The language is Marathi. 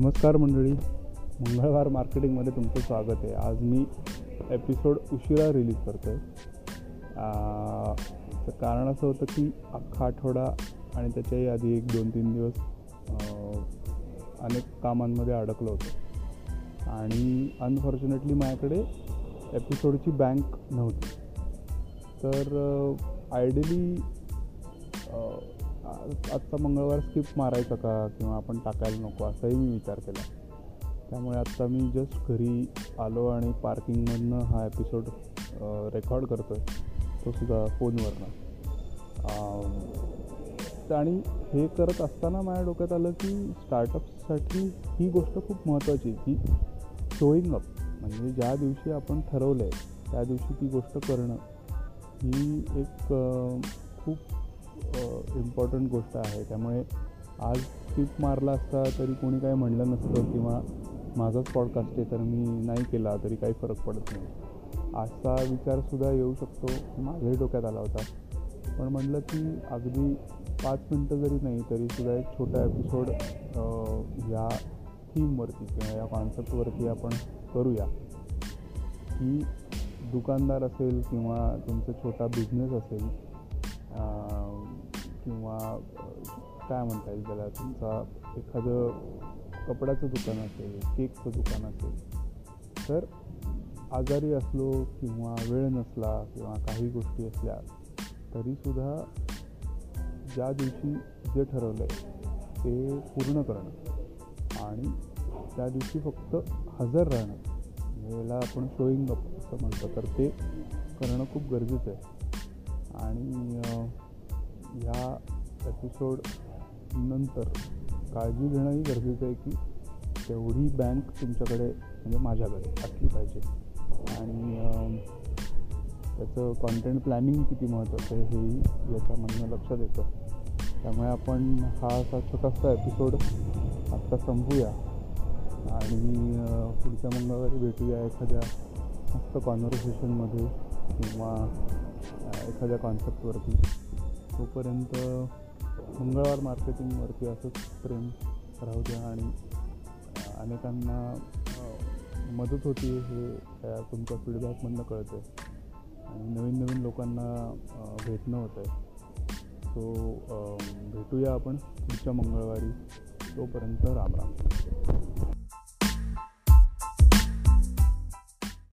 नमस्कार मंडळी. मंगळवार मार्केटिंगमध्ये तुमचं स्वागत आहे. आज मी एपिसोड उशिरा रिलीज करतो आहे तर कारण असं होतं की अख्खा आठवडा आणि त्याच्याही आधी एक दोन तीन दिवस अनेक कामांमध्ये अडकलो होतो. आणि अनफॉर्च्युनेटली माझ्याकडे एपिसोडची बँक नव्हती. तर आयडियली आजचा मंगळवार स्किप मारायचा का? किंवा आपण टाकायला नको? असाही मी विचार केला. त्यामुळे आत्ता मी जस्ट घरी आलो आणि पार्किंगमधनं हा एपिसोड रेकॉर्ड करतो आहे तो सुद्धा फोनवरनं. आणि हे करत असताना माझ्या डोक्यात आलं की स्टार्टअपसाठी ही गोष्ट खूप महत्त्वाची आहे की शोईंग अप म्हणजे ज्या दिवशी आपण ठरवलं आहे त्या दिवशी ती गोष्ट करणं ही एक खूप खूप इम्पॉर्टंट गोष्ट आहे. त्यामुळे आज स्किप मारला असता तरी कोणी काही म्हणलं नसतं किंवा माझाच पॉडकास्ट आहे तर मी नाही केला तरी काही फरक पडत नाही. आजचा विचारसुद्धा येऊ शकतो. माझ्याही डोक्यात आला होता. पण म्हटलं की अगदी पाच मिनटं जरी नाही तरीसुद्धा एक छोटा एपिसोड या थीमवरती किंवा या कॉन्सेप्टवरती आपण करूया. की दुकानदार असेल किंवा तुमचा छोटा बिझनेस असेल किंवा काय म्हणता येईल त्याला? तुमचा एखादं कपड्याचं दुकान असेल केकचं दुकान असेल तर आजारी असलो किंवा वेळ नसला किंवा काही गोष्टी असल्या तरीसुद्धा ज्या दिवशी जे ठरवलं आहे ते पूर्ण करणं आणि त्या दिवशी फक्त हजर राहणं. याला आपण शोईंग अप असं म्हणतो. तर ते करणं खूप गरजेचं आहे. आणि एपिसोड नंतर काळजी घेणंही गरजेचं आहे की तेवढी बँक तुमच्याकडे म्हणजे माझ्याकडे असली पाहिजे. आणि त्याचं कॉन्टेंट प्लॅनिंग किती महत्त्वाचं आहे हेही याच्यामधनं लक्षात येतं. त्यामुळे आपण हा असा छोटासा एपिसोड आत्ता संपूया. आणि पुढच्या मंगळवारी भेटूया एखाद्या मस्त कॉन्व्हर्सेशनमध्ये किंवा एखाद्या कॉन्सेप्टवरती तोपर्यंत मंगळवार मार्केटिंगवरती असंच प्रेम राहू द्या आणि अनेकांना मदत होती हे तुमच्या फीडबॅकमधनं कळतं आहे आणि नवीन नवीन लोकांना भेटणं होतं आहे सो भेटूया आपण पुढच्या मंगळवारी. तोपर्यंत राम राम.